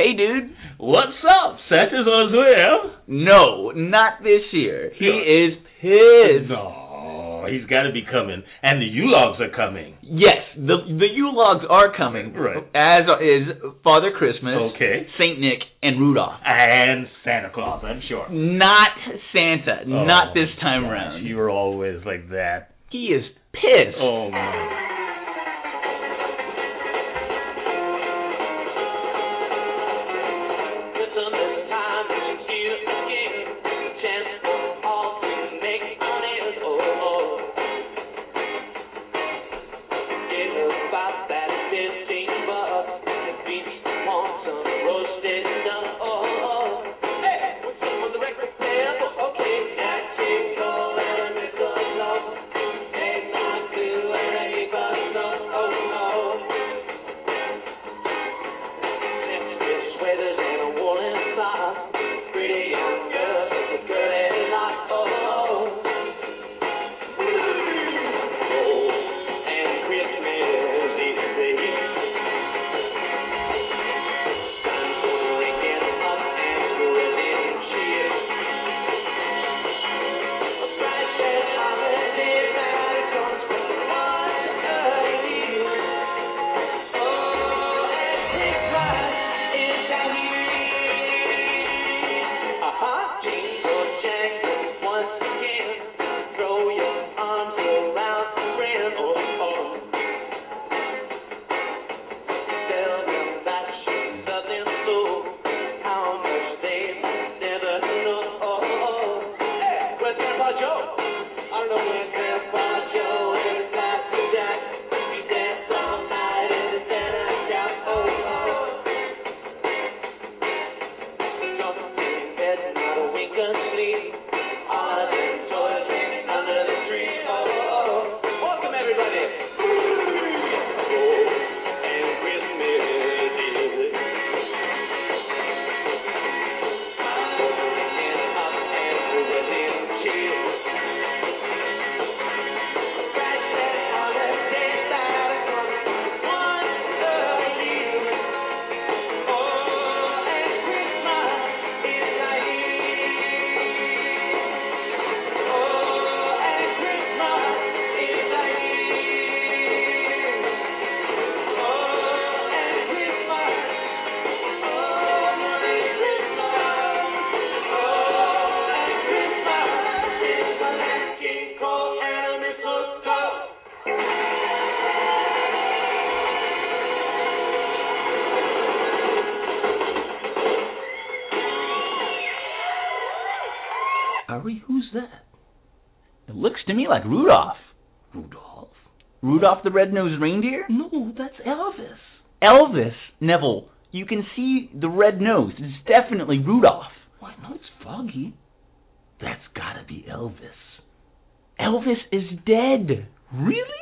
Hey, dude. What's up? Santa's on well. No, not this year. He is pissed. No, he's got to be coming, and the Yule Logs are coming. Yes, the the Yule logs are coming. Right. As is Father Christmas, Okay. Saint Nick, and Rudolph. And Santa Claus, I'm sure. Not Santa. not Oh, this time gosh, round. You were always like that. He is pissed. Oh my. Like Rudolph. Rudolph? Rudolph the red-nosed reindeer? No, that's Elvis. Elvis, Neville. You can see the red nose. It's definitely Rudolph. Why, no, it's Foggy. That's gotta be Elvis. Elvis is dead. Really?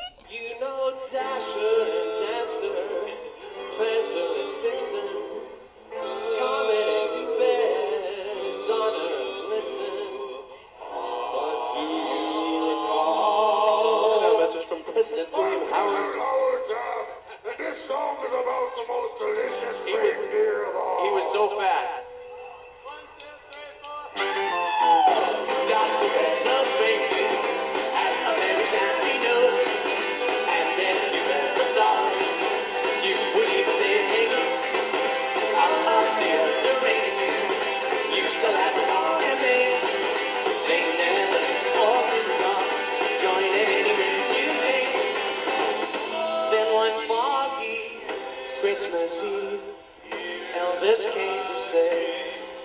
Christmas Eve, Elvis came to say,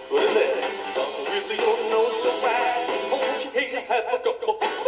Well, then, really don't know so bad. Oh, you hate to have a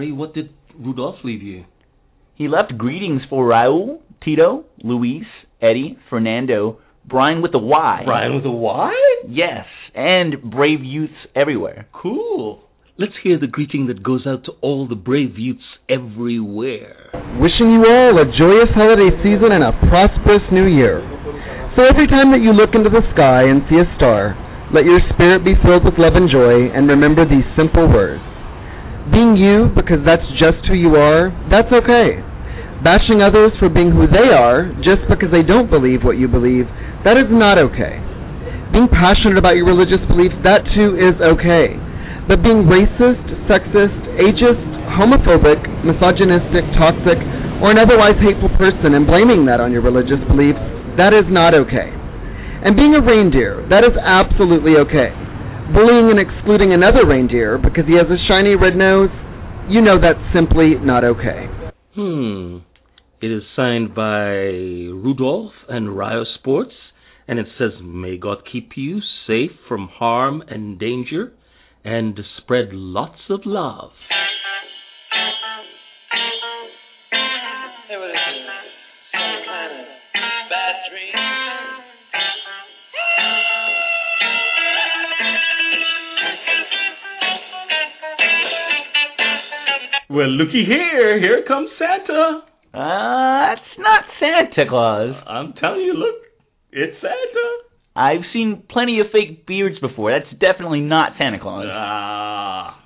Hi, What did Rudolph leave you? He left greetings for Raul, Tito, Luis, Eddie, Fernando, Brian with a Y. Brian with a Y? Yes, and brave youths everywhere. Cool. Let's hear the greeting that goes out to all the brave youths everywhere. Wishing you all a joyous holiday season and a prosperous new year. So every time that you look into the sky and see a star, let your spirit be filled with love and joy and remember these simple words. Being you because that's just who you are, that's okay. Bashing others for being who they are just because they don't believe what you believe, that is not okay. Being passionate about your religious beliefs, that too is okay. But being racist, sexist, ageist, homophobic, misogynistic, toxic, or an otherwise hateful person and blaming that on your religious beliefs, that is not okay. And being a reindeer, that is absolutely okay. Bullying and excluding another reindeer because he has a shiny red nose, you know that's simply not okay. Hmm. It is signed by Rudolph and Rio Sports, and it says, May God keep you safe from harm and danger, and spread lots of love. Well, looky here. Here comes Santa. Uh, that's not Santa Claus. I'm telling you, look. It's Santa. I've seen plenty of fake beards before. That's definitely not Santa Claus. Ah,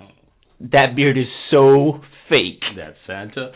That beard is so fake. that's. Santa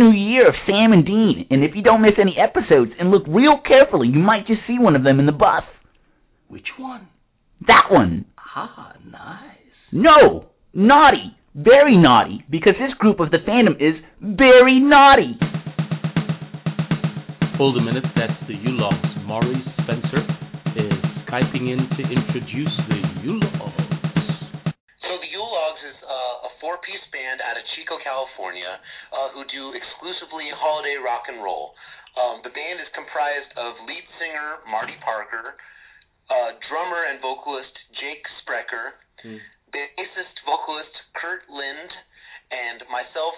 new year of Sam and Dean, and if you don't miss any episodes and look real carefully, you might just see one of them in the bus. Which one? That one. Ah, nice. No, naughty, very naughty, because this group of the fandom is very naughty. Hold a minute, that's the Yule Logs. Maurice Spencer is Skyping in to introduce the Yule Logs. Drummer and vocalist Jake Sprecher, Hmm. bassist vocalist Kurt Lind, and myself,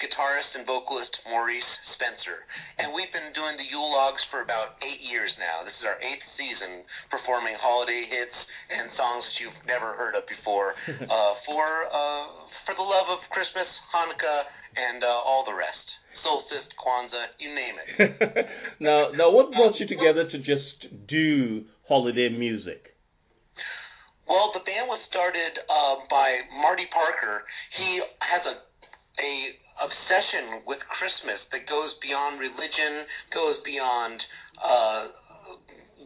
guitarist and vocalist Maurice Spencer. And we've been doing the Yule Logs for about eight years now. This is our eighth season performing holiday hits and songs that you've never heard of before uh, for uh, for the love of Christmas, Hanukkah, and uh, all the rest. Solstice, Kwanzaa, you name it. now, now, what brought you together to just do holiday music? Well, the band was started uh, by Marty Parker. He has a a obsession with Christmas that goes beyond religion, goes beyond uh,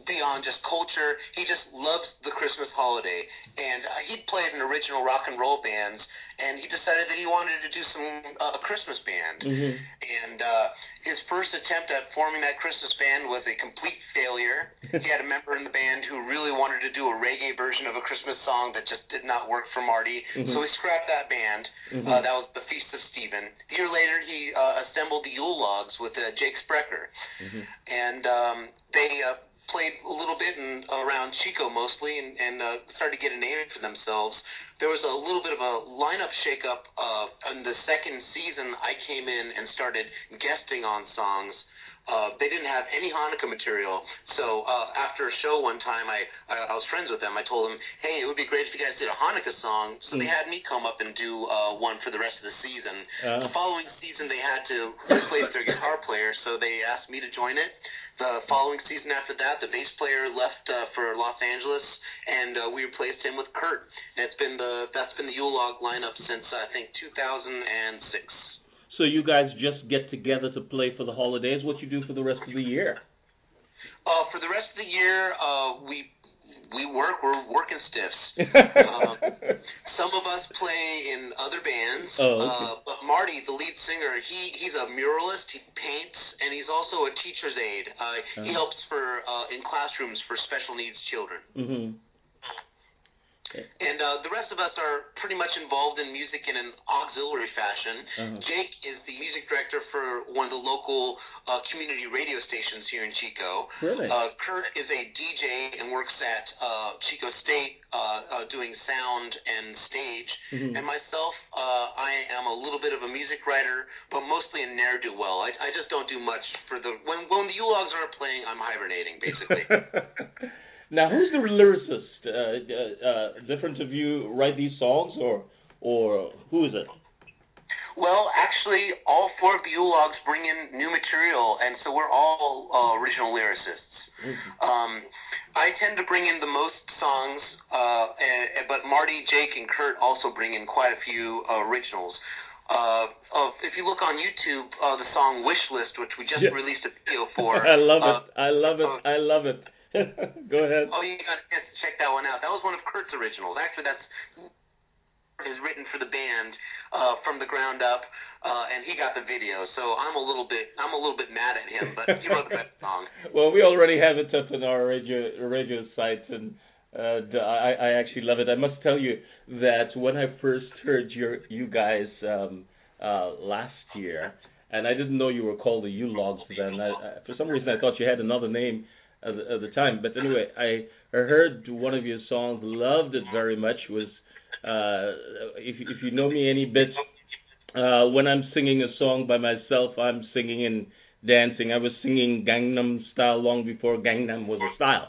beyond just culture. He just loves the Christmas holiday, and uh, he'd played in original rock and roll bands, and he decided that he wanted to do some uh, a Christmas band. Mm-hmm. And uh, his first attempt at forming that Christmas band was a complete failure. he had a member in the band who really wanted to do a reggae version of a Christmas song that just did not work for Marty, Mhm. so he scrapped that band. Mhm. Uh, that was the Feast of Stephen. A year later, he uh, assembled the Yule Logs with uh, Jake Sprecher, Mhm. and um, they uh, played a little bit in around Chico mostly, and, and uh, started to get a name for themselves. There was a little bit of a lineup shakeup uh, in the second season. I came in and started guesting on songs. Uh, they didn't have any Hanukkah material, so uh, after a show one time, I, I I was friends with them. I told them, "Hey, it would be great if you guys did a Hanukkah song." So they Mm. had me come up and do uh, one for the rest of the season. Uh. The following season, they had to replace their guitar player, so they asked me to join it. The following season after that, the bass player left uh, for Los Angeles, and uh, we replaced him with Kurt. And it's been the that's been the Yule Log lineup since I think 2006. So you guys just get together to play for the holidays. What you do for the rest of the year? Uh, for the rest of the year, uh, we we work. We're working stiffs. Um, Some of us play in other bands. Oh, okay. uh, but Marty, the lead singer, he he's a muralist. He paints, and he's also a teacher's aide. Uh, He Uh-huh. helps for uh, in classrooms for special needs children. And uh, the rest of us are pretty much involved in music in an auxiliary fashion. Uh-huh. Jake is the music director for one of the local uh, community radio stations here in Chico. Really? Uh, Kurt is a DJ and works at uh, Chico State uh, uh, doing sound and stage. Mhm. And myself, uh, I am a little bit of a music writer, but mostly a ne'er do well. I, I just don't do much for the when when the Yule Logs aren't playing, I'm hibernating basically. now, who's the lyricist? Uh, uh, uh, different of you write these songs, or or who is it? Well, actually, all four of the Yule Logs bring in new material, and so we're all uh, original lyricists. Um, I tend to bring in the most songs, uh, and, but Marty, Jake, and Kurt also bring in quite a few uh, originals. Uh, uh, if you look on YouTube, uh, the song "Wish List," which we just Yeah. released a video for, I love uh, it. I love it. I love it. Go ahead. Oh, you got a chance to check that one out. That was one of Kurt's originals. Actually, that's is written for the band uh, from the ground up, uh, and he got the video. So I'm a little bit I'm a little bit mad at him, but he wrote the best song. Well, we already have it up on our radio radio site, and uh, I, I actually love it. I must tell you that when I first heard your you guys um, uh, last year, and I didn't know you were called the Yule Logs then. I, I, for some reason, I thought you had another name at the, at the time. But anyway, I heard one of your songs, loved it very much. Was uh, if if you know me any bit, uh, when I'm singing a song by myself, I'm singing and dancing. I was singing Gangnam Style long before Gangnam was a style,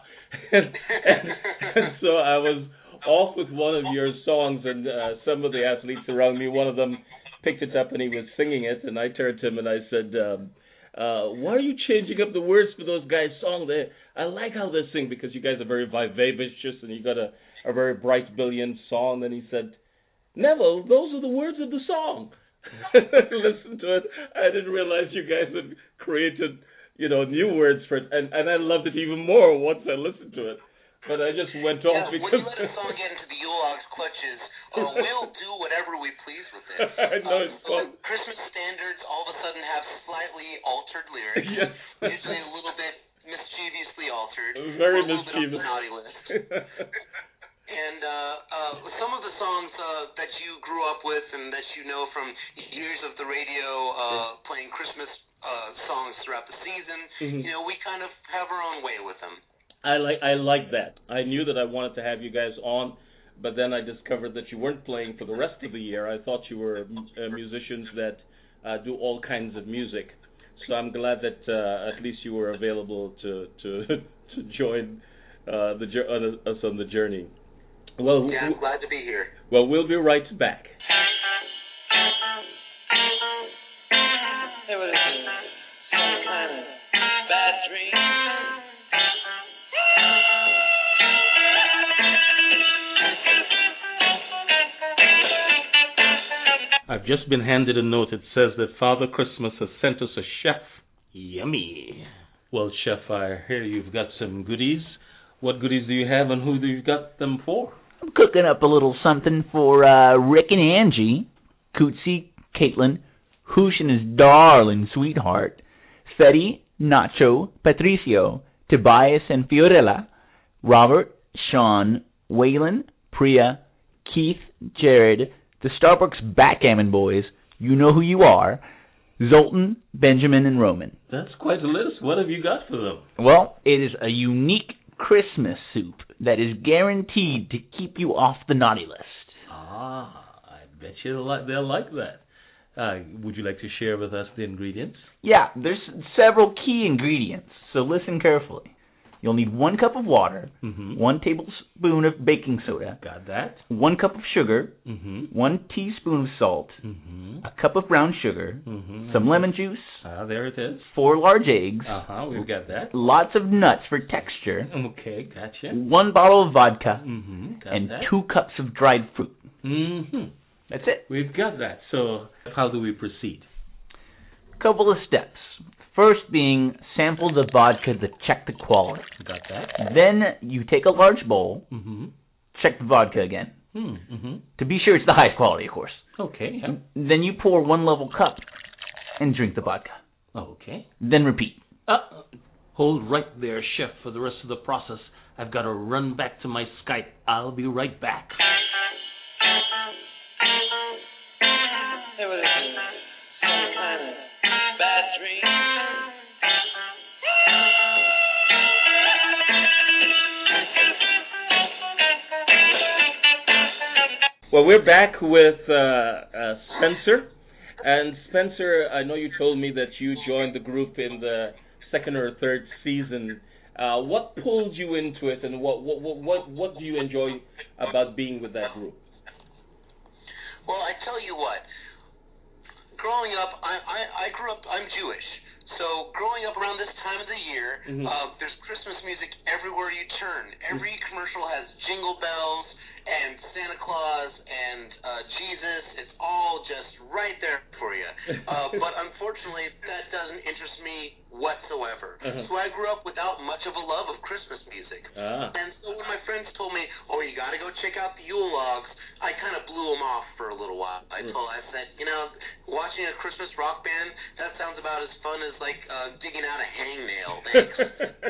and, and, and so I was off with one of your songs, and uh, some of the athletes around me, one of them picked it up and he was singing it, and I turned to him and I said. Um, uh, why are you changing up the words for those guys' song? They, I like how they sing because you guys are very vivacious and you got a, a very bright, brilliant song. And he said, Neville, those are the words of the song. Listen to it. I didn't realize you guys had created, you know, new words for it, and and I loved it even more once I listened to it. But I just went Yeah, off when you let a song get into the Yule-Log's clutches, uh, we'll do whatever we please with it. I know Um, it's fun. Christmas standards all of a sudden have slightly altered lyrics, yes. usually a little bit mischievously altered, Very a little bit mischievous. naughty list. And uh, uh, some of the songs uh, that you grew up with and that you know from years of the radio uh, playing Christmas uh, songs throughout the season. Mhm. You know, we kind of have our own way with them. I like I like that. I knew that I wanted to have you guys on, but then I discovered that you weren't playing for the rest of the year. I thought you were uh, musicians that uh, do all kinds of music. So I'm glad that uh, at least you were available to to to join uh, the uh, us on the journey. Well, Yeah, I'm glad to be here. well, we'll be right back. It was some kind of bad dream. I've just been handed a note. It says that Father Christmas has sent us a chef. Yummy. Well, Chef, I hear you've got some goodies. What goodies do you have, and who do you got them for? I'm cooking up a little something for uh, Rick and Angie, Cootsie, Caitlin, Hoosh and his darling sweetheart, Fetty, Nacho, Patricio, Tobias and Fiorella, Robert, Sean, Waylon, Priya, Keith, Jared, the Starbucks Backgammon Boys, you know who you are, Zoltan, Benjamin, and Roman. That's quite a list. What have you got for them? Well, it is a unique Christmas soup that is guaranteed to keep you off the naughty list. Ah, I bet you they'll like, they'll like that. Uh, would you like to share with us the ingredients? Yeah, there's several key ingredients, so listen carefully. You'll need one cup of water, Mm-hmm. one tablespoon of baking soda, Got that? one cup of sugar, Mm-hmm. one teaspoon of salt, Mm-hmm. a cup of brown sugar, Mm-hmm. some lemon juice, Ah, there it is. four large eggs, Uh-huh, we've got that. lots of nuts for texture, Okay, gotcha. one bottle of vodka, Mm-hmm. Got and that. two cups of dried fruit. Mm-hmm. That's it. We've got that. So how do we proceed? Couple of steps. First being sample the vodka to check the quality. Got that? Then you take a large bowl, Mm-hmm. check the vodka again, Mm-hmm. to be sure it's the highest quality, of course. Okay. Yeah. Then you pour one level cup and drink the vodka. Okay. Then repeat. Uh, hold right there, chef, for the rest of the process. I've got to run back to my Skype. I'll be right back. Well, we're back with uh, uh, Spencer. And Spencer, I know you told me that you joined the group in the second or third season. Uh, what pulled you into it, and what what what what, do you enjoy about being with that group? Well, I tell you what. Growing up, I, I I grew up. I'm Jewish, so growing up around this time of the year, Mhm. uh, there's Christmas music everywhere you turn. Every commercial has jingle bells and Santa Claus and uh, Jesus. It's all just right there for you. Uh, but unfortunately, that doesn't interest me whatsoever. Uh-huh. So I grew up without much of a love of Christmas music. Ah. And so when my friends told me, "Oh, you got to go check out the Yule logs," I kind of blew them off for a little while. I told, I said, you know, watching a Christmas rock band that sounds about as fun as like uh, digging out a hangnail. Thanks.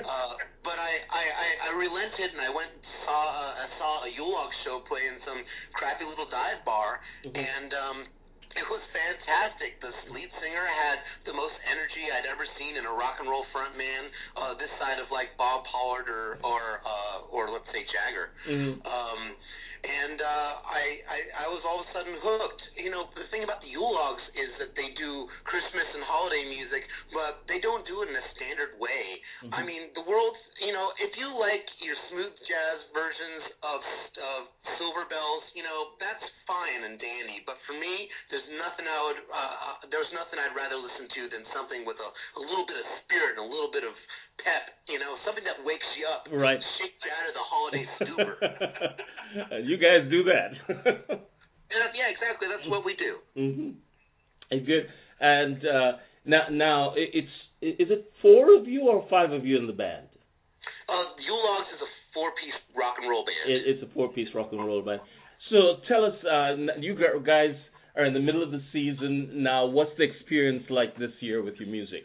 uh, but I, I, I, I relented and I went and saw uh, I saw a Yule log show play in some crappy little dive bar, and um, it was fantastic. The lead singer had the most energy I'd ever seen in a rock and roll front man. Uh, this side of like Bob Pollard or or uh, or let's say Jagger. Mhm. Um, and uh, I, I I was all of a sudden hooked. You know, the thing about the Yule logs is that they do Christmas and holiday music, but they don't do it in a standard way. I mean, the world's you know, if you like your smooth jazz versions of of Silver Bells, you know, that's fine and dandy. But for me, there's nothing I would uh, uh, there's nothing I'd rather listen to than something with a, a little bit of spirit and a little bit of pep. You know, something that wakes you up, Right. shakes you out of the holiday stupor. you guys do that. Yeah, yeah, exactly. That's what we do. hmm Good. And uh, now, now i- it's is it four of you or five of you in the band? Uh, Yule Logs is a four-piece rock and roll band. It, it's a four-piece rock and roll band. So tell us, uh, you guys are in the middle of the season now. What's the experience like this year with your music?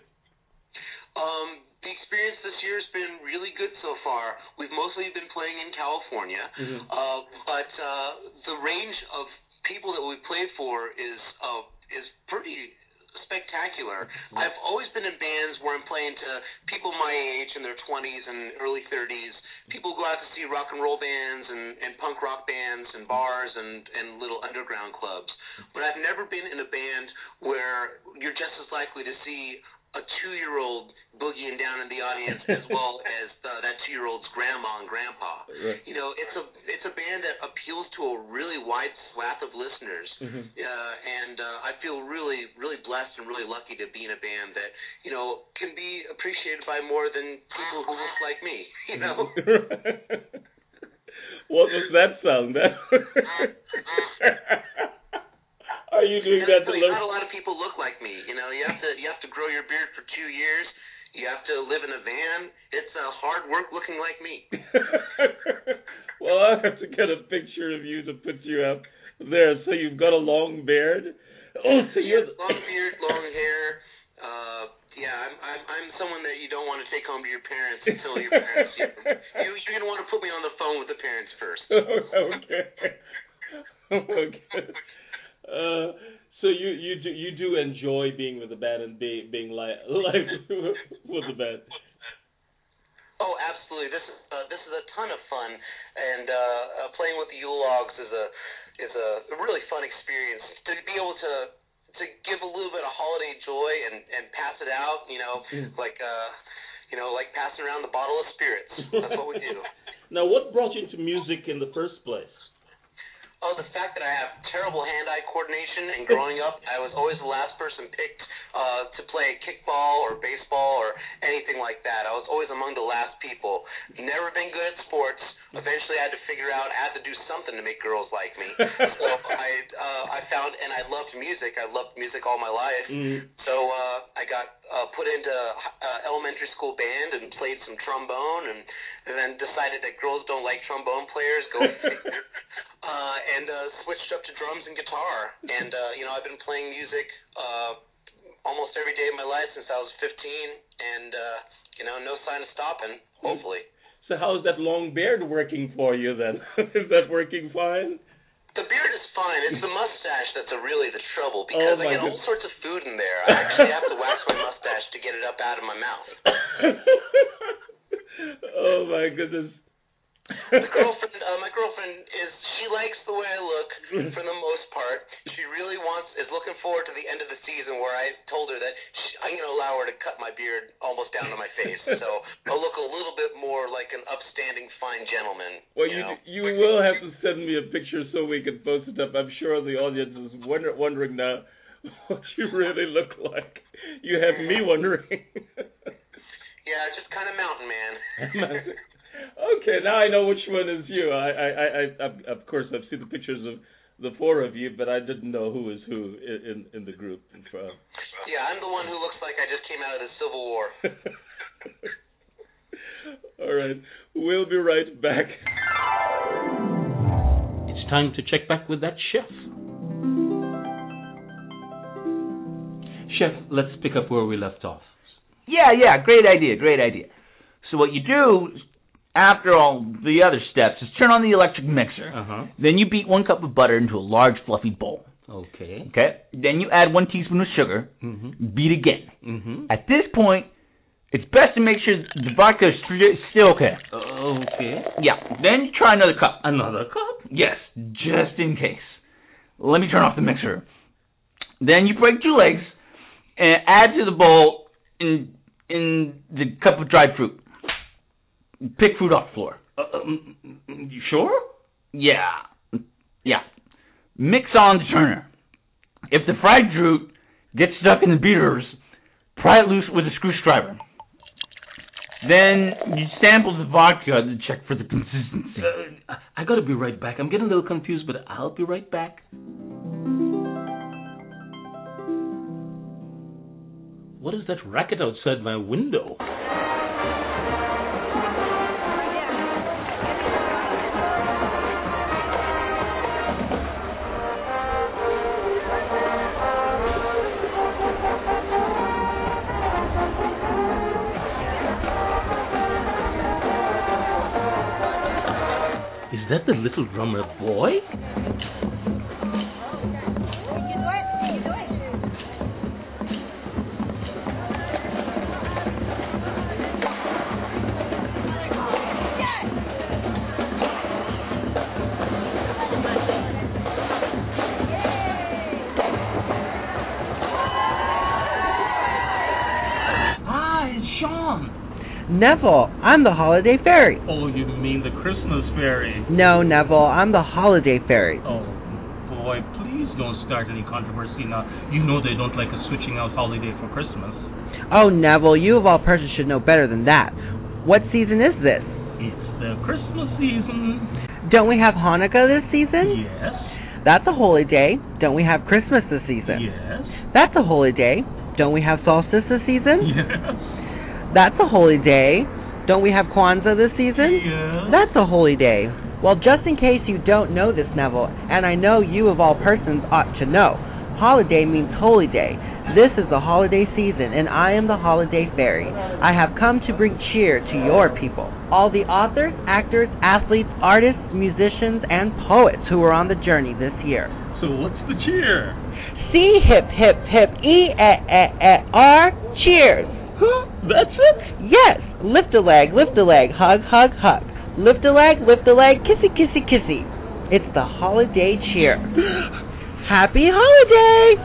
Um, the experience this year has been really good so far. We've mostly been playing in California, Mhm. uh, but uh, the range of people that we play for is uh, is pretty spectacular. Mm-hmm. I've always been in bands where I'm playing to people my age in their 20s and early 30s. People go out to see rock and roll bands and, and punk rock bands and bars and, and little underground clubs. Mm-hmm. But I've never been in a band where you're just as likely to see a two-year-old boogieing down in the audience as well as uh, that two-year-old's grandma and grandpa. Right. You know, it's a it's a band that appeals to a really wide swath of listeners, Mhm. uh, and uh, I feel really really blessed and really lucky to be in a band that you know can be appreciated by more than people who look like me. You know. what was that sound? That Are you doing that to Honestly, not a lot of people look like me. You know, you have to you have to grow your beard for two years. You have to live in a van. It's uh, hard work looking like me. well, I'll have to get a picture of you to put you up there. So you've got a long beard. Oh, so you're long beard, long hair. Uh, yeah, I'm I'm I'm someone that you don't want to take home to your parents until your parents. You, you you're gonna want to put me on the phone with the parents first. okay. okay. Uh, so you you do you do enjoy being with the band and being being like like with the band. Oh, absolutely. This is uh, this is a ton of fun, and uh, uh, playing with the Yule Logs is a is a really fun experience. To be able to to give a little bit of holiday joy and and pass it out, you know, Mm. like uh, you know, like passing around the bottle of spirits. That's what we do. Now, what brought you into music in the first place? Oh, the fact that I have terrible hand-eye coordination, and growing up, I was always the last person picked uh, to play kickball or baseball or anything like that. I was always among the last people. Never been good at sports. Eventually, I had to figure out I had to do something to make girls like me. so I uh, I found, and I loved music. I loved music all my life. Mm. So uh, I got uh, put into uh, elementary school band and played some trombone, and, and then decided that girls don't like trombone players. Go uh, and uh, switched up to drums and guitar. And uh, you know, I've been playing music uh, almost every day of my life since I was 15, and uh, you know, no sign of stopping. Hopefully. So how's that long beard working for you then? Is that working fine? The beard is fine. It's the mustache that's a really the trouble because Oh, I get all sorts of food in there. I actually have to wax my mustache to get it up out of my mouth. oh my goodness. The girlfriend, uh, my girlfriend is she likes the way I look for the most part. She really wants is looking forward to the end of the season where I told her that she, I'm going to allow her to cut my beard almost down to my face, so I'll look a little bit more like an upstanding fine gentleman. Well, you you know? You will have to send me a picture so we can post it up. I'm sure the audience is wonder, wondering now what you really look like. You have me wondering. Yeah, just kind of mountain man. okay, now I know which one is you. I, I, I, I, of course, I've seen the pictures of the four of you, but I didn't know who is who in in, in the group. Yeah, I'm the one who looks like I just came out of the Civil War. All right, we'll be right back. It's time to check back with that chef. Chef, let's pick up where we left off. Yeah, yeah, great idea, great idea. So what you do after all the other steps is turn on the electric mixer. Uh huh. Then you beat one cup of butter into a large fluffy bowl. Okay. Okay? Then you add one teaspoon of sugar. Mhm. Beat again. Mhm. At this point, it's best to make sure the vodka is still okay. Okay. Yeah. Then you try another cup. Another cup. Yes, just in case. Let me turn off the mixer. Then you break two legs and add to the bowl in in the cup of dried fruit. Pick fruit off the floor. Uh, um, you sure? Yeah. Yeah. Mix on the turner. If the fried fruit gets stuck in the beaters, pry it loose with a screwdriver. Then you sample the vodka to check for the consistency. Uh, I gotta be right back. I'm getting a little confused, but I'll be right back. What is that racket outside my window? That the little drummer boy? Neville, I'm the holiday fairy. Oh, you mean the Christmas fairy? No, Neville, I'm the holiday fairy. Oh, boy, please don't start any controversy now. You know they don't like us switching out holiday for Christmas. Oh, Neville, you of all persons should know better than that. What season is this? It's the Christmas season. Don't we have Hanukkah this season? Yes, That's a holy day. Don't we have Christmas this season? yes, That's a holy day. Don't we have solstice this season? yes, That's a holy day. Don't we have Kwanzaa this season? yes. That's a holy day. Well, just in case you don't know this, Neville, and I know you of all persons ought to know, holiday means holy day. This is the holiday season, and I am the holiday fairy. I have come to bring cheer to your people. All the authors, actors, athletes, artists, musicians, and poets who are on the journey this year. So what's the cheer? C hip hip hip E e e e R cheers. Huh? That's it? Yes, lift a leg, lift a leg, hug, hug, hug. Lift a leg, lift a leg, kissy, kissy, kissy. It's the holiday cheer. Happy holiday!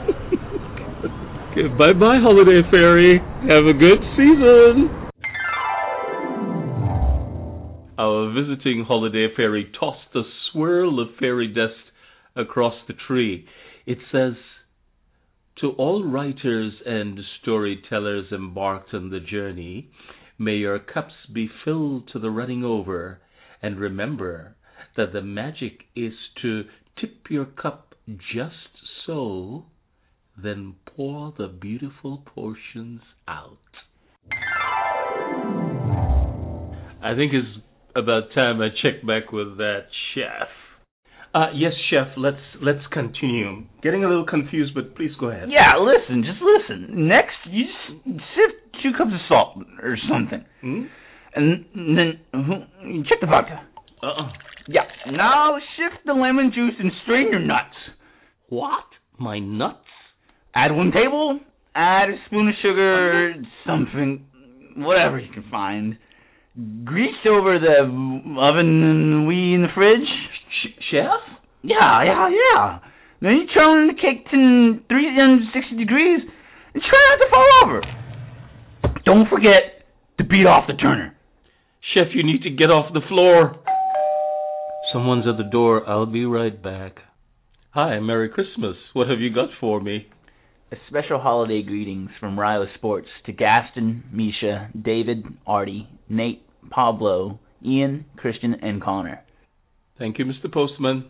Bye bye, holiday fairy. Have a good season. Our visiting holiday fairy tossed a swirl of fairy dust across the tree. It says, To all writers and storytellers embarked on the journey, may your cups be filled to the running over, and remember that the magic is to tip your cup just so, then pour the beautiful portions out. I think it's about time I check back with that chef. Uh, yes, chef. Let's let's continue. Getting a little confused, but please go ahead. Yeah, listen, just listen. Next, you just sift two cups of salt or something, Hmm? and then uh, check the vodka. Uh-uh. Yeah. Now shift the lemon juice and strain your nuts. What? My nuts? Add one table. Add a spoon of sugar, something, whatever you can find. Grease over the oven and we in the fridge. Sh- chef? Yeah, yeah, yeah. Then you turn the cake to 360 degrees and try not to fall over. Don't forget to beat off the turner. Chef, you need to get off the floor. Someone's at the door. I'll be right back. Hi, Merry Christmas. What have you got for me? A special holiday greetings from Riley Sports to Gaston, Misha, David, Artie, Nate, Pablo, Ian, Christian, and Connor. Thank you, Mr. Postman.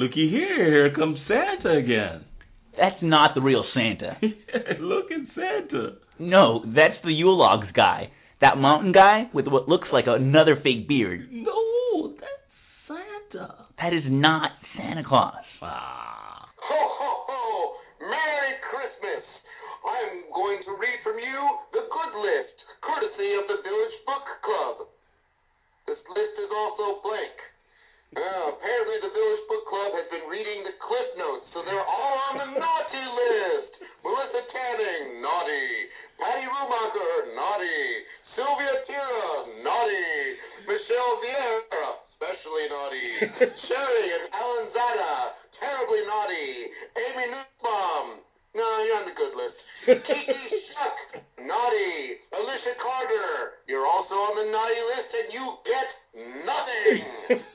Looky here. Here comes Santa again. That's not the real Santa. Look at Santa. No, that's the Yule logs guy. That mountain guy with what looks like another fake beard. No, that's Santa. That is not Santa Claus. Ah. Ho, ho, ho! Merry Christmas! I'm going to read from you the good list, courtesy of the Village Book Club. This list is also blank. Uh, apparently, the Village Book Club has been reading the Cliff Notes, so they're all on the naughty list. Melissa Canning, naughty. Patty Rumacher, naughty. Sylvia Tira, naughty. Michelle Vieira, especially naughty. Sherry and Alan Zada, terribly naughty. Amy Nussbaum, no, you're on the good list. Kiki Shuck, naughty. Alicia Carter, you're also on the naughty list, and you get nothing.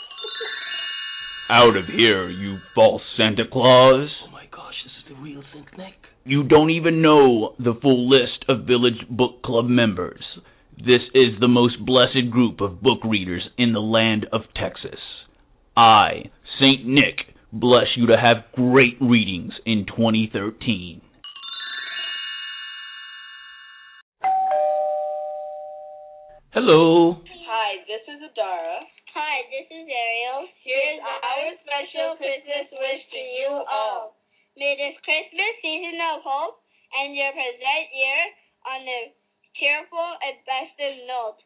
Out of here, you false Santa Claus. Oh my gosh, this is the real Saint Nick. You don't even know the full list of Village Book Club members. This is the most blessed group of book readers in the land of Texas. I, Saint Nick, bless you to have great readings in 2013. Hello. Hi, this is Adara. Hi, this is Ariel. Here's our special Christmas wish to you all. May this Christmas season of hope and your present year on a cheerful and festive note.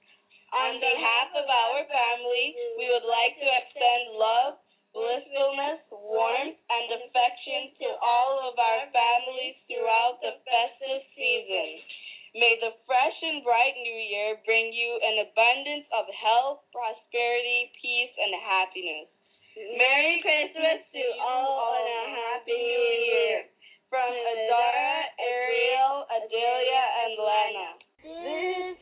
On behalf of our family, we would like to extend love, blissfulness, warmth, and affection to all of our families throughout the festive season. May the fresh and bright new year bring you an abundance of health, prosperity, peace, and happiness. Merry Christmas to all and a happy new year. From Adara, Ariel, Adelia, and Lana. This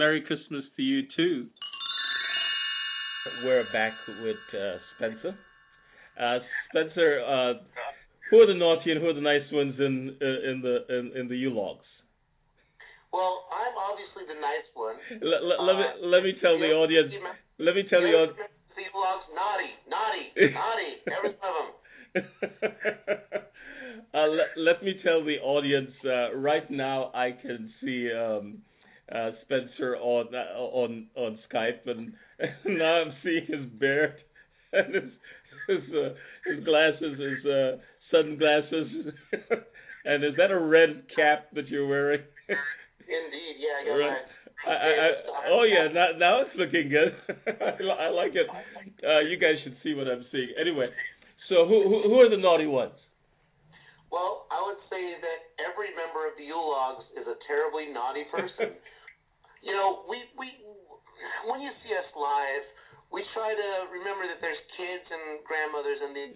Merry Christmas to you too. We're back with uh, Spencer. Uh, Spencer, uh, who are the naughty and who are the nice ones in uh, in the in, in the Yule Logs? Well, I'm obviously the nice one. Let, let, let me let me tell the audience. Let me tell the audience. The logs naughty, naughty, naughty. Every one of them. uh, let, let me tell the audience. Uh, right now, I can see um, uh, Spencer on uh, on on Skype, and, now I'm seeing his beard and his his, uh, his glasses, his uh, sunglasses. and is that a red cap that you're wearing? Indeed, yeah, I got Right. I, I, I, oh yeah, now, now it's looking good. I, I like it. Uh, you guys should see what I'm seeing. Anyway, so who who, who are the naughty ones? Well, I would say that every member of the Yule Logs is a terribly naughty person. you know, we we when you see us live, we try to remember that there's kids and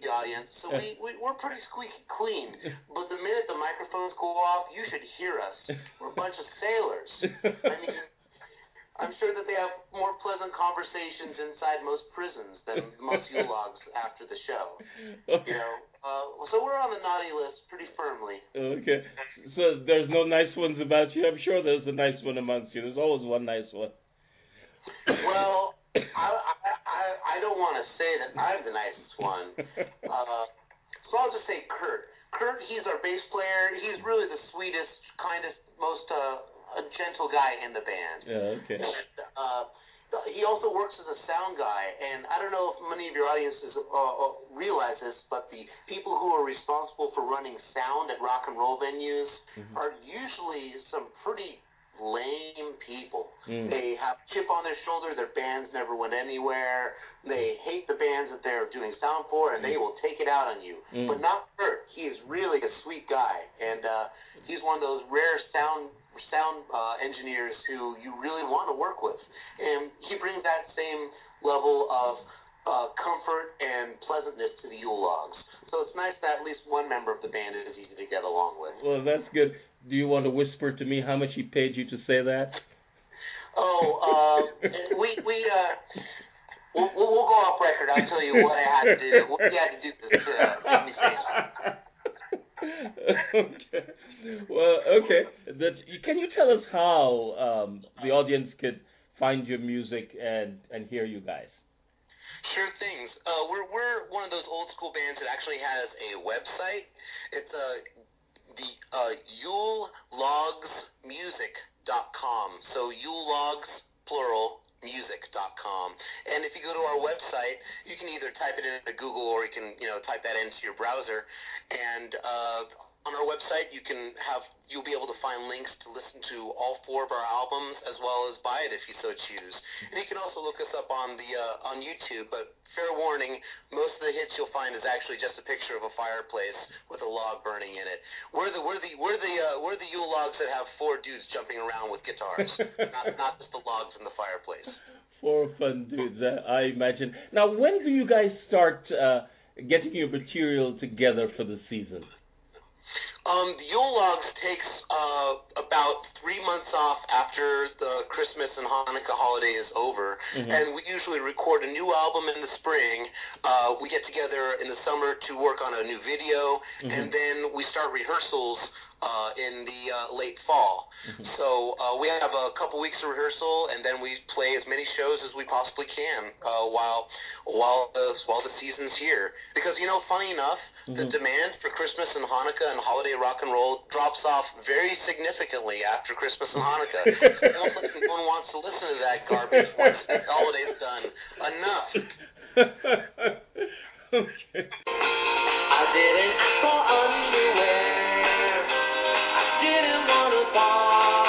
the audience, so we, we we're pretty squeaky clean. But the minute the microphones go off, you should hear us. We're a bunch of sailors. I mean, I'm sure that they have more pleasant conversations inside most prisons than most Logs after the show. You know, uh, so we're on the naughty list pretty firmly. Okay, so there's no nice ones about you. I'm sure there's a nice one amongst you. There's always one nice one. Well, I I I, I don't want to say that I'm the nicest one. Uh, so I'll just say Kurt. Kurt, he's our bass player. He's really the sweetest, kindest, most uh, a gentle guy in the band. Yeah, okay. And, uh, he also works as a sound guy, and I don't know if many of your audiences uh, uh, realize this, but the people who are responsible for running sound at rock and roll venues Mhm. are usually some pretty lame people. Mm. They have chip on their shoulder. Their bands never went anywhere. They hate the bands that they're doing sound for, and they will take it out on you. Mm. But not Kurt. He is really a sweet guy, and uh, he's one of those rare sound sound uh, engineers who you really want to work with. And he brings that same level of uh, comfort and pleasantness to the Yule logs. So it's nice that at least one member of the band is easy to get along with. Well, that's good. Do you want to whisper to me how much he paid you to say that? Oh, uh, we we uh, we'll, we'll go off record. I'll tell you what I had to do. What we had to do to uh, make me say okay. Well, okay. That, can you tell us how um, the audience could find your music and and hear you guys? Sure things. Uh, we're we're one of those old school bands that actually has a website. It's uh, the uh, Yule Logs Music.com. So Yule Logs plural music.com. And if you go to our website, you can either type it into Google or you can you know type that into your browser. And uh, on our website, you can have you'll be able to find links to listen to all four of our albums as well as buy it if you so choose. And you can also look us up on the uh, on YouTube. But fair warning, most of the hits you'll find is actually just a picture of a fireplace log burning in it. We're the we're the we're the uh, we're the Yule logs that have four dudes jumping around with guitars, not not just the logs in the fireplace. Four fun dudes, uh, I imagine. Now, when do you guys start uh, getting your material together for the season? Um, the Yule Logs takes uh, about three months off after the Christmas and Hanukkah holiday is over, Mhm. and we usually record a new album in the spring. Uh, we get together in the summer to work on a new video, Mhm. and then we start rehearsals uh, in the uh, late fall. So uh, we have a couple weeks of rehearsal, and then we play as many shows as we possibly can uh, while while the while the season's here. Because you know, funny enough, the Mhm. demand for Christmas and Hanukkah and holiday rock and roll drops off very significantly after Christmas and Hanukkah. no, one, wants to listen to that garbage once the holiday's done. Enough. okay. I didn't for underwear. I didn't wanna fall.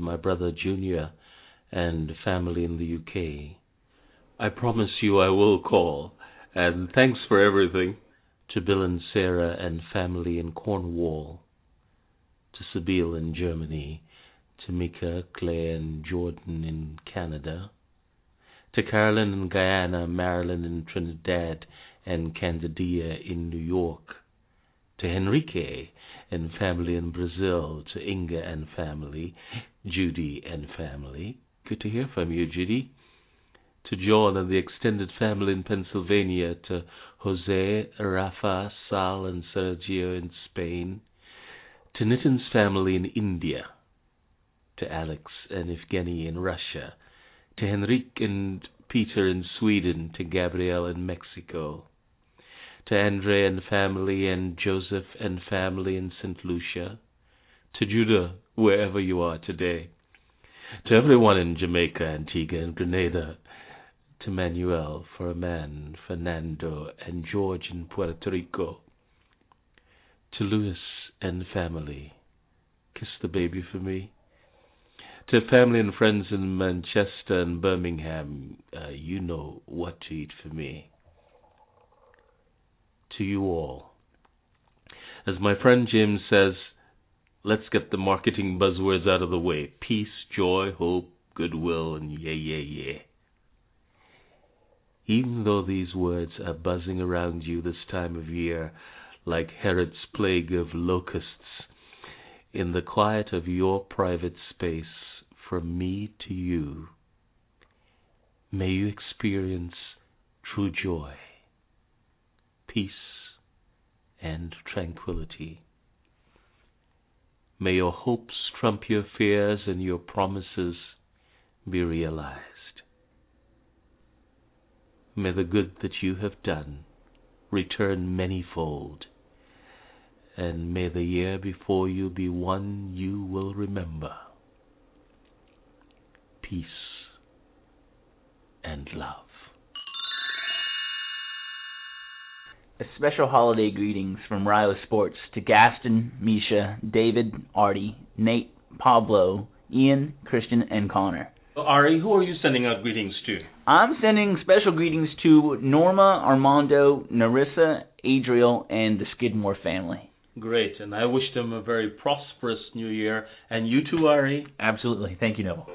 My brother Junior and family in the UK, I promise you I will call. And thanks for everything. To Bill and Sarah and family in Cornwall. To Sibyl in Germany. To Mika, Claire, and Jordan in Canada. To Carolyn in Guyana, Marilyn in Trinidad, and Candidia in New York. To Henrique and family in Brazil, to Inga and family, Judy and family. Good to hear from you, Judy. To John and the extended family in Pennsylvania, to Jose, Rafa, Sal, and Sergio in Spain. To Nitin's family in India. To Alex and Evgeny in Russia. To Henrique and Peter in Sweden. To Gabrielle in Mexico to Andre and family and Joseph and family in St. Lucia, to Judah, wherever you are today, to everyone in Jamaica, Antigua, and Grenada, to Manuel, Furman, Fernando, and George in Puerto Rico, to Louis and family. Kiss the baby for me. To family and friends in Manchester and Birmingham, uh, you know what to eat for me to you all. As my friend Jim says, let's get the marketing buzzwords out of the way peace, joy, hope, goodwill, and yeah, yeah, yeah. Even though these words are buzzing around you this time of year, like Herod's plague of locusts, in the quiet of your private space, from me to you, may you experience true joy, peace, and tranquility. May your hopes trump your fears and your promises be realized. May the good that you have done return manyfold, and may the year before you be one you will remember. Peace and love. Special holiday greetings from Rio Sports to Gaston, Misha, David, Artie, Nate, Pablo, Ian, Christian, and Connor. Ari, who are you sending out greetings to? I'm sending special greetings to Norma, Armando, Narissa, Adriel, and the Skidmore family. Great, and I wish them a very prosperous new year. And you too, Ari. Absolutely. Thank you, Noble.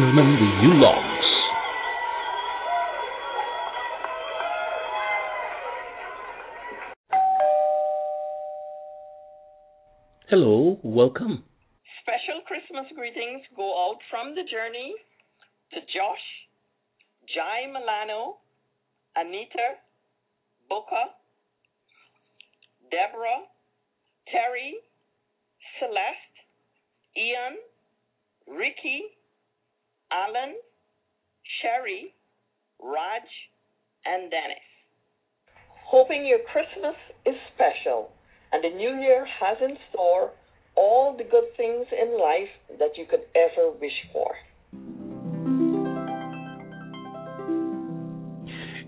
gentlemen, the Yule Logs. Hello, welcome. Special Christmas greetings go out from the journey to Josh, Jai Milano,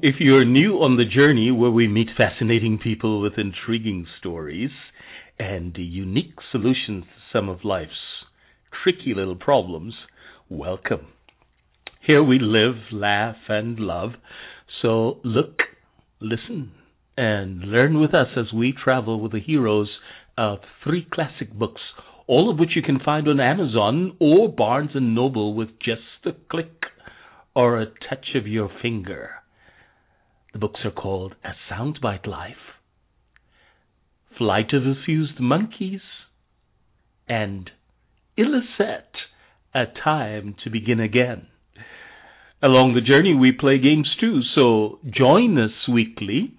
If you're new on the journey where we meet fascinating people with intriguing stories and unique solutions to some of life's tricky little problems, welcome. Here we live, laugh, and love. So look, listen, and learn with us as we travel with the heroes of three classic books, all of which you can find on Amazon or Barnes & Noble with just a click or a touch of your finger. The books are called A Sound-Byte Life, Flight of the Fused Monkeys, and Ilicet, A Time to Begin Again. Along the journey, we play games too, so join us weekly.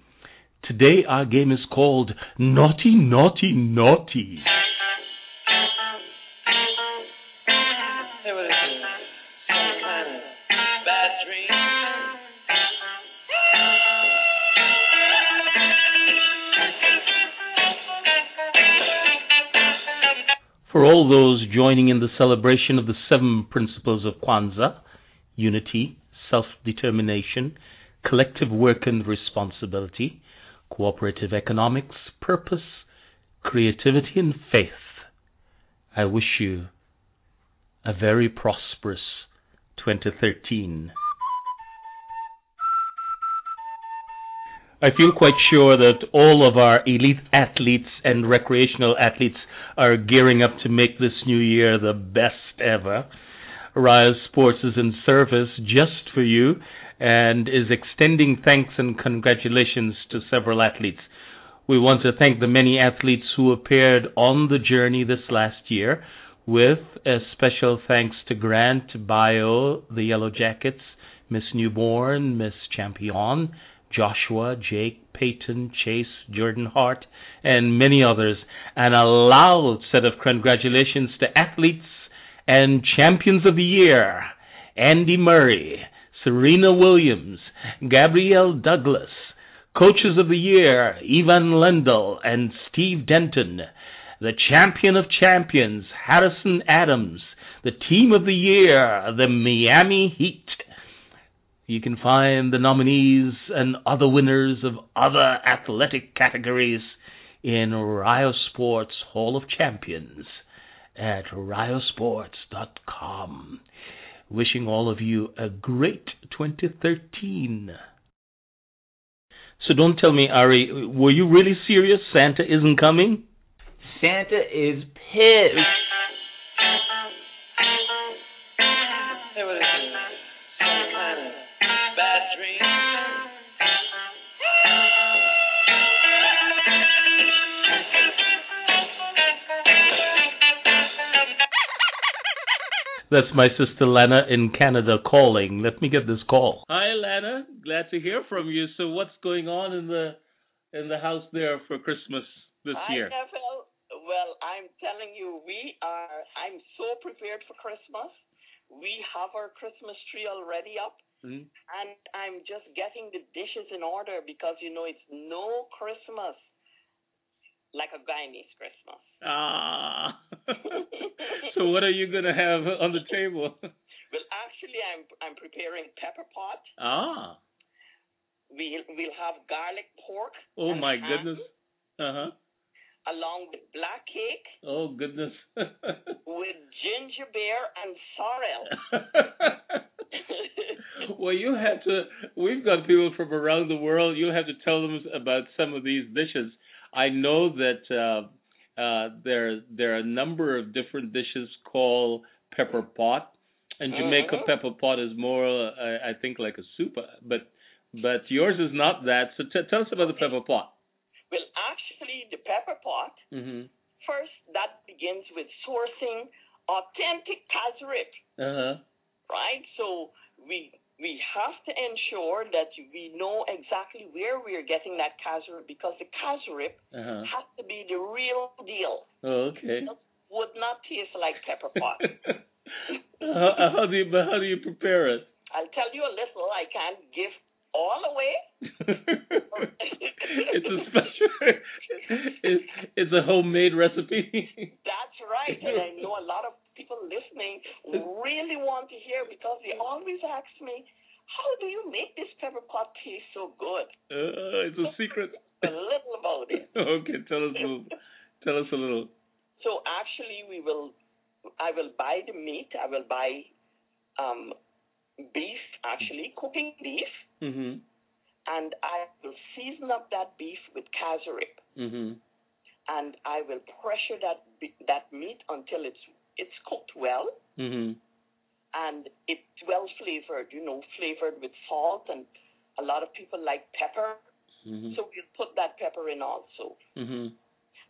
Today, our game is called Naughty, Naughty, Naughty. Those joining in the celebration of the seven principles of Kwanzaa unity, self determination, collective work and responsibility, cooperative economics, purpose, creativity, and faith, I wish you a very prosperous 2013. I feel quite sure that all of our elite athletes and recreational athletes are gearing up to make this new year the best ever. Rise Sports is in service just for you and is extending thanks and congratulations to several athletes. We want to thank the many athletes who appeared on the journey this last year, with a special thanks to Grant Bio, the Yellow Jackets, Miss Newborn, Miss Champion, Joshua, Jake, Peyton, Chase, Jordan Hart, and many others, and a loud set of congratulations to athletes and champions of the year Andy Murray, Serena Williams, Gabrielle Douglas, coaches of the year Ivan Lendl and Steve Denton, the champion of champions Harrison Adams, the team of the year the Miami Heat. You can find the nominees and other winners of other athletic categories in Rio Sports Hall of Champions at riosports.com. Wishing all of you a great 2013. So don't tell me, Ari, were you really serious? Santa isn't coming? Santa is pissed. That's my sister Lana in Canada calling. Let me get this call. Hi, Lana. Glad to hear from you. So, what's going on in the in the house there for Christmas this Hi, year? Neville. Well, I'm telling you, we are. I'm so prepared for Christmas. We have our Christmas tree already up, Mhm. and I'm just getting the dishes in order because you know it's no Christmas like a guy Guyanese Christmas. Ah. so, what are you gonna have on the table? Well, actually, I'm I'm preparing pepper pot. ah. We we'll have garlic pork. Oh my ham, goodness. Uh huh. Along with black cake Oh goodness. with ginger beer and sorrel. well, you have to. We've got people from around the world. You'll have to tell them about some of these dishes. I know that uh, uh, there there are a number of different dishes called pepper pot, and Jamaica Mhm. pepper pot is more, uh, I think, like a soup. But but yours is not that. So t- tell us about the pepper pot. well, actually, the pepper pot Mm-hmm. first that begins with sourcing authentic cassareep, Uh huh. right? So we we have to ensure that we know exactly where we're getting that cassareep because the cassareep Uh huh. has to be the real deal. Oh, okay. Would not taste like pepper pot. how, how do you but how do you prepare it? I'll tell you a little. I can't give all away. it's a special. It's, it's a homemade recipe. That's right. And I know a lot of people listening really want to hear because they always ask me, how do you make this pepper pot taste so good? Uh, it's a secret. A little about it. okay, tell us a little. Tell us a little. So actually, we will I will buy the meat. I will buy um, beef, actually cooking beef, Mm-hmm. and I will season up that beef with cassareep, Mhm. and I will pressure that that meat until it's it's cooked well Mm-hmm. and it's well flavored. You know, flavored with salt, and a lot of people like pepper, Mhm. so we'll put that pepper in also. Mhm.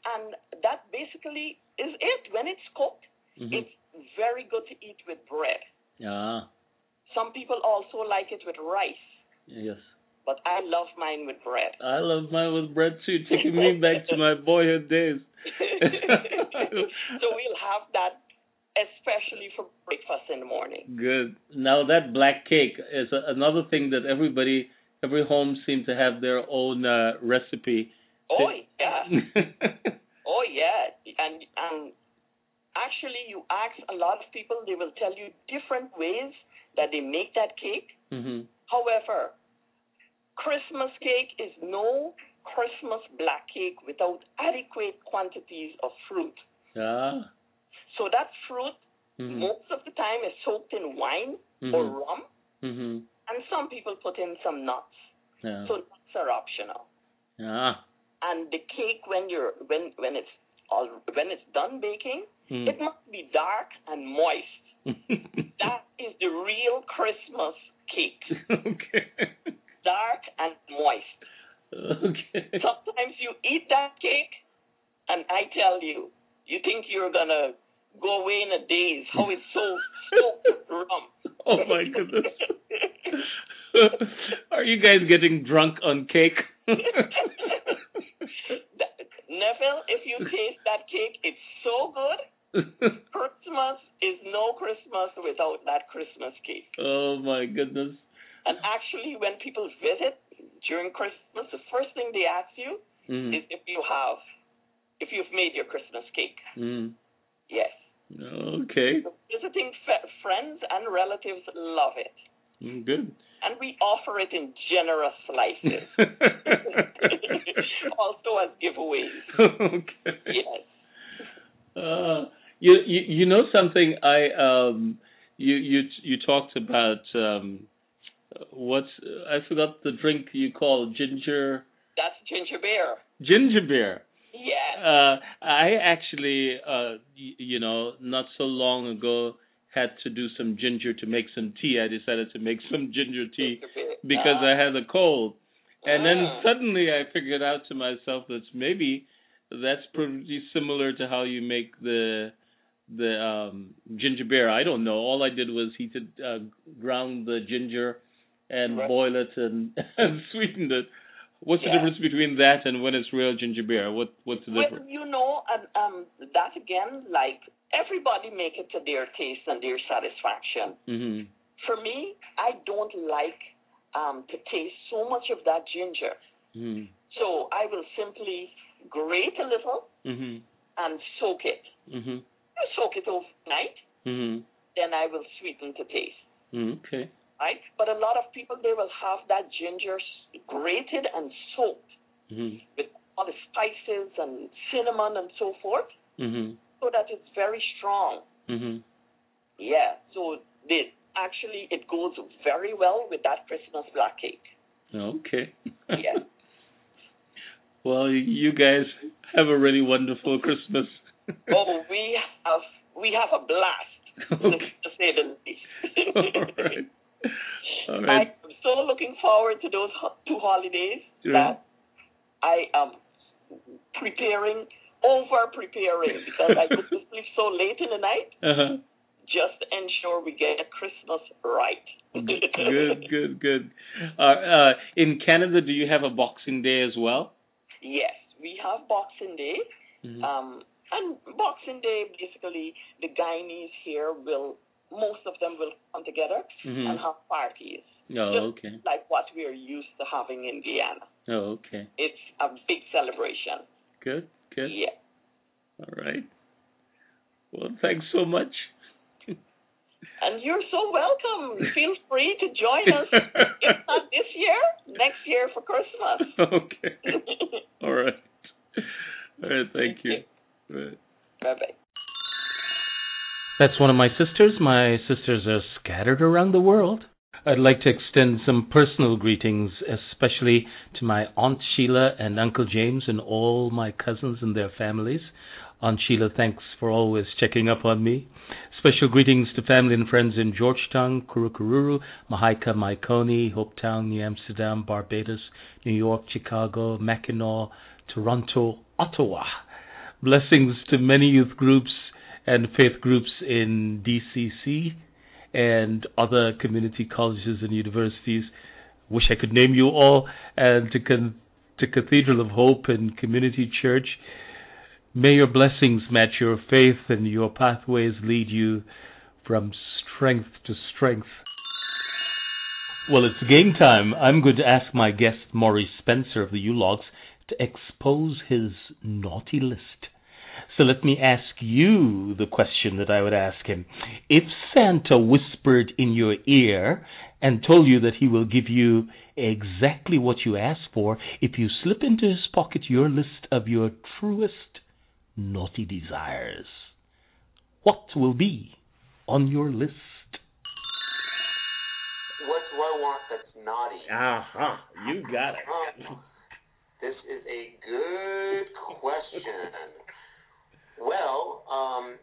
And that basically is it. When it's cooked, Mhm. it's very good to eat with bread. Ah. Some people also like it with rice, Yes. but I love mine with bread. I love mine with bread too, taking me back to my boyhood days. so we'll have that especially for breakfast in the morning. Good. Now that black cake is a, another thing that everybody, every home seems to have their own uh, recipe. Oh yeah, oh yeah, and and actually you ask a lot of people, they will tell you different ways that they make that cake. mhm. However, Christmas cake is no Christmas black cake without adequate quantities of fruit. Ah. So that fruit Mhm. most of the time is soaked in wine or Mhm. rum, Mhm. And some people put in some nuts. Yeah. So nuts are optional. Ah. And the cake when you're when when it's all when it's done baking, Mm. it must be dark and moist. that is the real Christmas cake. okay. Dark and moist. Okay. Sometimes you eat that cake, and I tell you, you think you're gonna go away in a daze. How it's so with rum. Oh my goodness. Are you guys getting drunk on cake? Neville, if you taste that cake, it's so good. Christmas is no Christmas without that Christmas cake. oh my goodness. And actually, when people visit during Christmas, the first thing they ask you Mm. is if you have, if you've made your Christmas cake. Mm. Yes. Okay. Visiting f- friends and relatives love it. Mm, Good. And we offer it in generous slices. also as giveaways. okay. Yes. Uh, you, you you know something I um you you you talked about um what's I forgot the drink you call ginger That's ginger beer. ginger beer. Yes. Uh, I actually, uh, y- you know, not so long ago had to do some ginger to make some tea. I decided to make some ginger tea because. I had a cold. And then Ah. suddenly I figured out to myself that maybe that's pretty similar to how you make the the um ginger beer. I don't know. All I did was heated uh, ground the ginger and Right. boil it and, and sweetened it. What's the difference between that and when it's real ginger beer? What what's the Well, difference? you know, and, um, that again, like everybody make it to their taste and their satisfaction. Mhm. For me, I don't like um, to taste so much of that ginger. Mhm. So I will simply grate a little Mhm. and soak it. Mhm. I soak it overnight, Mhm. then I will sweeten to taste. Mhm. Okay. Right? But a lot of people they will have that ginger grated and soaked Mhm. with all the spices and cinnamon and so forth. So that it's very strong. Mhm. Yeah. So they actually it goes very well with that Christmas black cake. Okay. Yeah. well, you guys have a really wonderful Christmas. oh, we have we have a blast Okay. to say the least. All right. All right. I'm so looking forward to those two holidays that I am preparing, over preparing because I go to sleep so late in the night Uh-huh. just to ensure we get a Christmas right. Good, good, good. Uh, uh, in Canada, do you have a Boxing Day as well? Yes, we have Boxing Day. Mhm. Um, and Boxing Day, basically, the Guyanese here will, most of them will come together Mhm. and have parties. Oh, okay. like what we are used to having in Guyana. Oh, okay. It's a big celebration. Good, good. Yeah. All right. Well, thanks so much. And you're so welcome. Feel free to join us. if not this year, next year for Christmas. okay. All right. All right. Thank you. All right. Bye bye. That's one of my sisters. My sisters are scattered around the world. I'd like to extend some personal greetings, especially to my Aunt Sheila and Uncle James and all my cousins and their families. Aunt Sheila, thanks for always checking up on me. Special greetings to family and friends in Georgetown, Kurukururu, Mahaica, Mahaicony, Hopetown, New Amsterdam, Barbados, New York, Chicago, Mackinac, Toronto, Ottawa. Blessings to many youth groups and faith groups in DCC and other community colleges and universities. Wish I could name you all. And to, con- to Cathedral of Hope and Community Church. May your blessings match your faith and your pathways lead you from strength to strength. Well, it's game time. I'm going to ask my guest, Maurice Spencer of the Yule Logs, to expose his naughty list. So let me ask you the question that I would ask him. If Santa whispered in your ear and told you that he will give you exactly what you ask for if you slip into his pocket your list of your truest naughty desires, what will be on your list? What do I want that's naughty? Uh-huh. You got it. This is a good question. Well, um,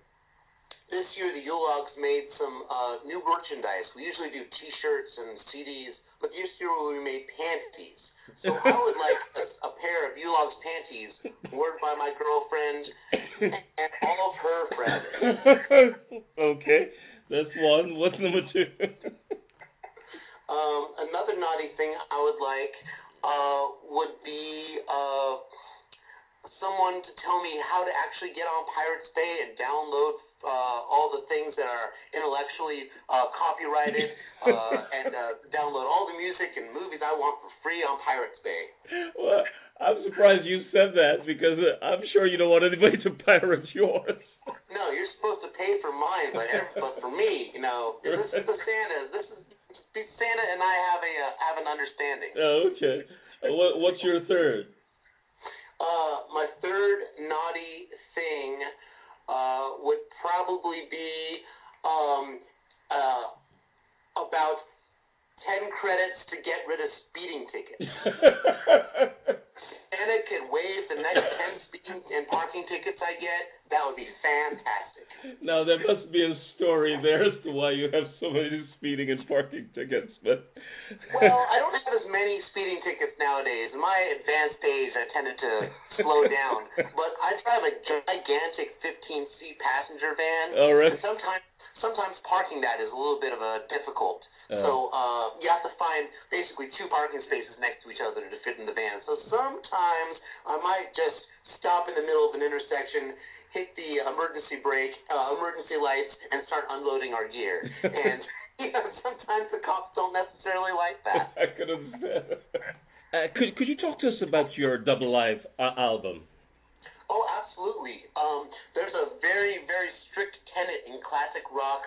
this year the Yule Logs made some uh, new merchandise. We usually do T-shirts and CDs, but this year we made panties. So I would like a, a pair of Yule Logs panties worn by my girlfriend and all of her friends. okay, that's one. What's number two? Um, another naughty thing I would like uh, would be uh, someone to tell me how to actually get on Pirates Bay and download uh, all the things that are intellectually uh, copyrighted uh, and uh, download all the music and movies I want for free on Pirates Bay. well, I'm surprised you said that because uh, I'm sure you don't want anybody to pirate yours. No, you're supposed to pay for mine, but but for me, you know, this is the Santa. This is Santa and I have a uh, have an understanding. Oh, okay. What, what's your third? Uh, my third naughty thing uh, would probably be um, uh, about ten credits to get rid of speeding tickets. Santa could waive the next ten speeding and parking tickets I get. That would be fantastic. now there must be a story there as to why you have so many speeding and parking tickets, but Well, I don't have as many speeding tickets nowadays. In my advanced age, I tended to slow down. But I drive a gigantic 15-seat passenger van. Oh, All right. And sometimes, sometimes parking that is a little bit of a difficult. Uh. So uh, you have to find basically two parking spaces next to each other to fit in the van. So sometimes I might just stop in the middle of an intersection, hit the emergency brake, uh, emergency lights, and start unloading our gear. And you know, sometimes the cops don't necessarily like that. I could understand. Uh, could could you talk to us about your double live uh, album? Oh, absolutely. Um, there's a very, very strict tenet in classic rock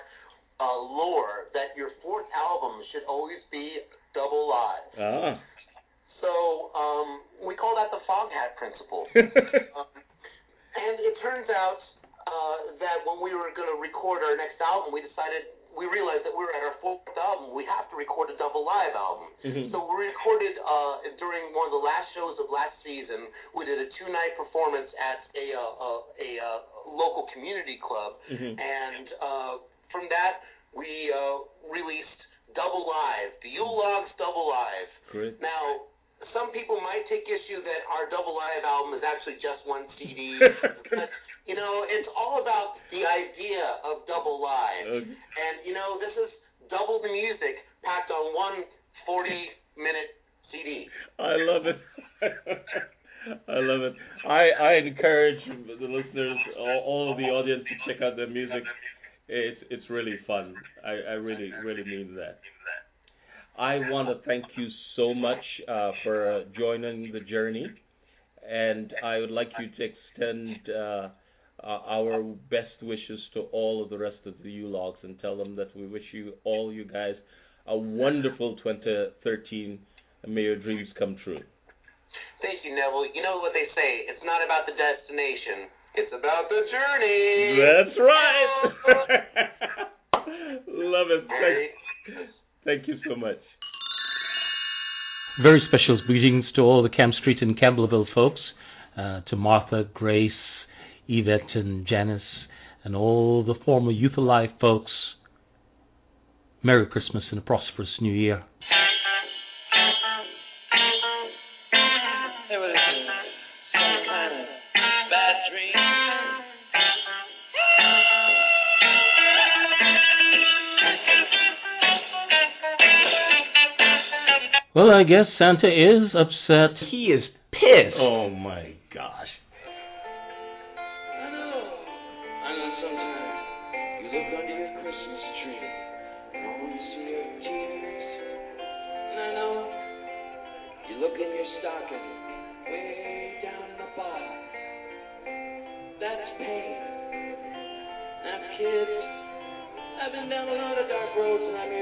uh, lore that your fourth album should always be double live. Ah. So um, we call that the Foghat principle. um, and it turns out uh, that when we were going to record our next album, we decided we realized that we were at our fourth album. We have to record a double live album. Mhm. So we recorded uh, during one of the last shows of last season. We did a two-night performance at a uh, a uh, local community club, Mhm. and uh, from that we uh, released Double Live, the Yule Logs Double Live. Great. Now, some people might take issue that our double live album is actually just one CD, but you know, it's all about the idea of double live. Okay. And you know, this is double the music packed on one 40-minute CD. I love it. I love it. I I encourage the listeners, all, all of the audience, to check out their music. It's it's really fun. I I really really mean that. I want to thank you so much uh, for joining the journey, and I would like you to extend uh, uh, our best wishes to all of the rest of the Yule Logs and tell them that we wish you all you guys a wonderful 2013 and may your dreams come true. Thank you, Neville. You know what they say, it's not about the destination, It's about the journey. That's right. Love it. Thank, thank you so much. Very special greetings to all the Camp Street and Campbellville folks, uh, to Martha, Grace, Yvette, and Janice, and all the former Youth Alive folks. Merry Christmas and a prosperous New Year. Well, I guess Santa is upset. He is pissed. Oh my gosh. I know. I know sometimes you look under your Christmas tree and all you see are tears. And I know you look in your stocking way down the bottom. That's pain. Now, kids, I've been down a lot of dark roads and I'm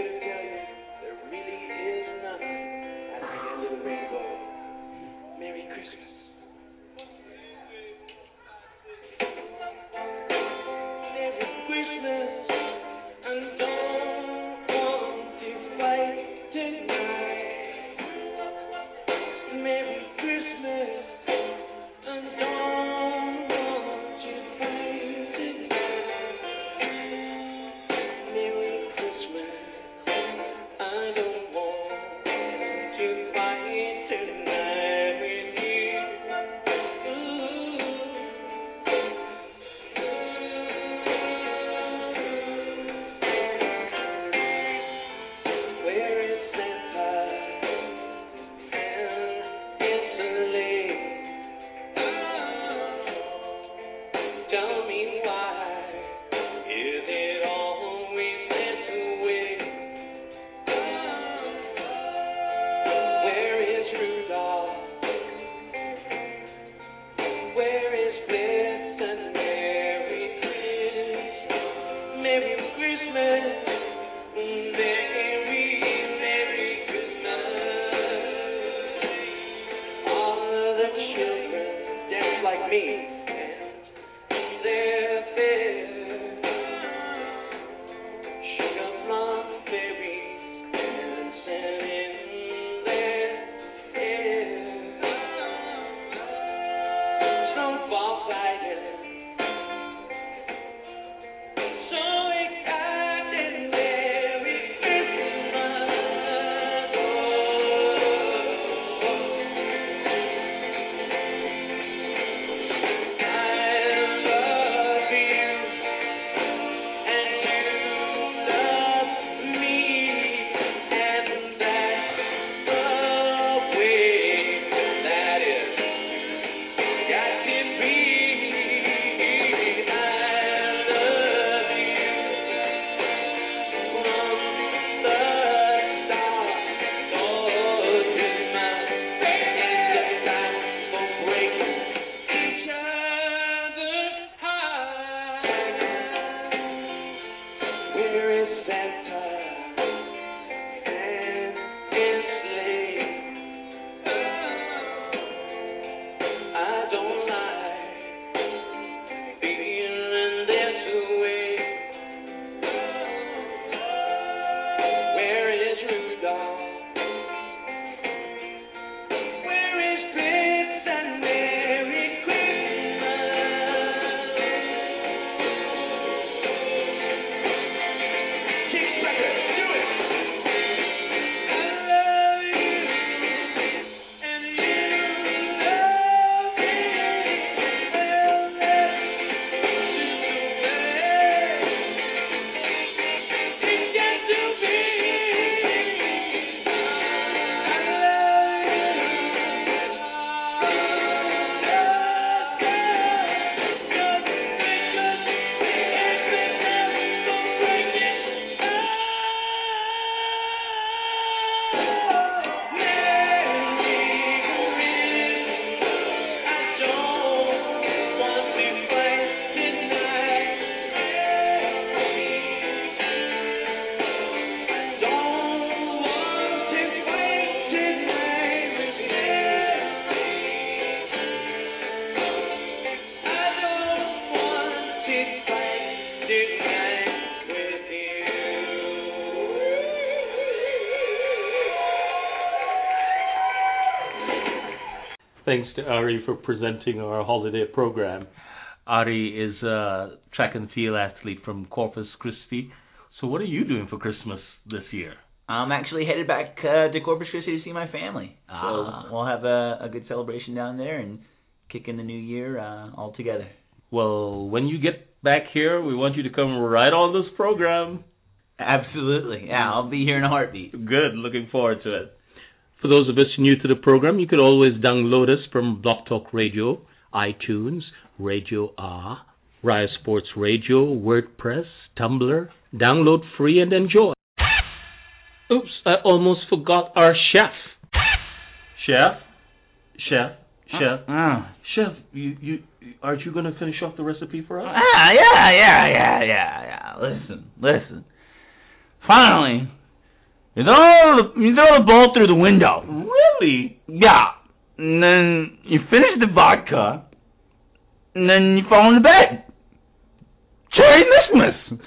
Ari for presenting our holiday program. Ari is a track and field athlete from Corpus Christi. So, what are you doing for Christmas this year? I'm actually headed back uh, to Corpus Christi to see my family. Ah. So we'll have a, a good celebration down there and kick in the new year uh, all together. Well, when you get back here, we want you to come right on this program. Absolutely. Yeah, I'll be here in a heartbeat. Good. Looking forward to it. For those of us new to the program, you could always download us from Blog Talk Radio, iTunes, Radio R, Riot Sports Radio, WordPress, Tumblr. Download free and enjoy. Oops, I almost forgot our chef. Chef? Chef? Chef? Ah, Chef, you, you, aren't you going to finish off the recipe for us? ah, yeah, yeah, yeah, yeah, yeah. Listen, listen. Finally, you throw the, you throw the ball through the window. Really? Yeah. And then you finish the vodka, and then you fall into bed. Cherry Christmas.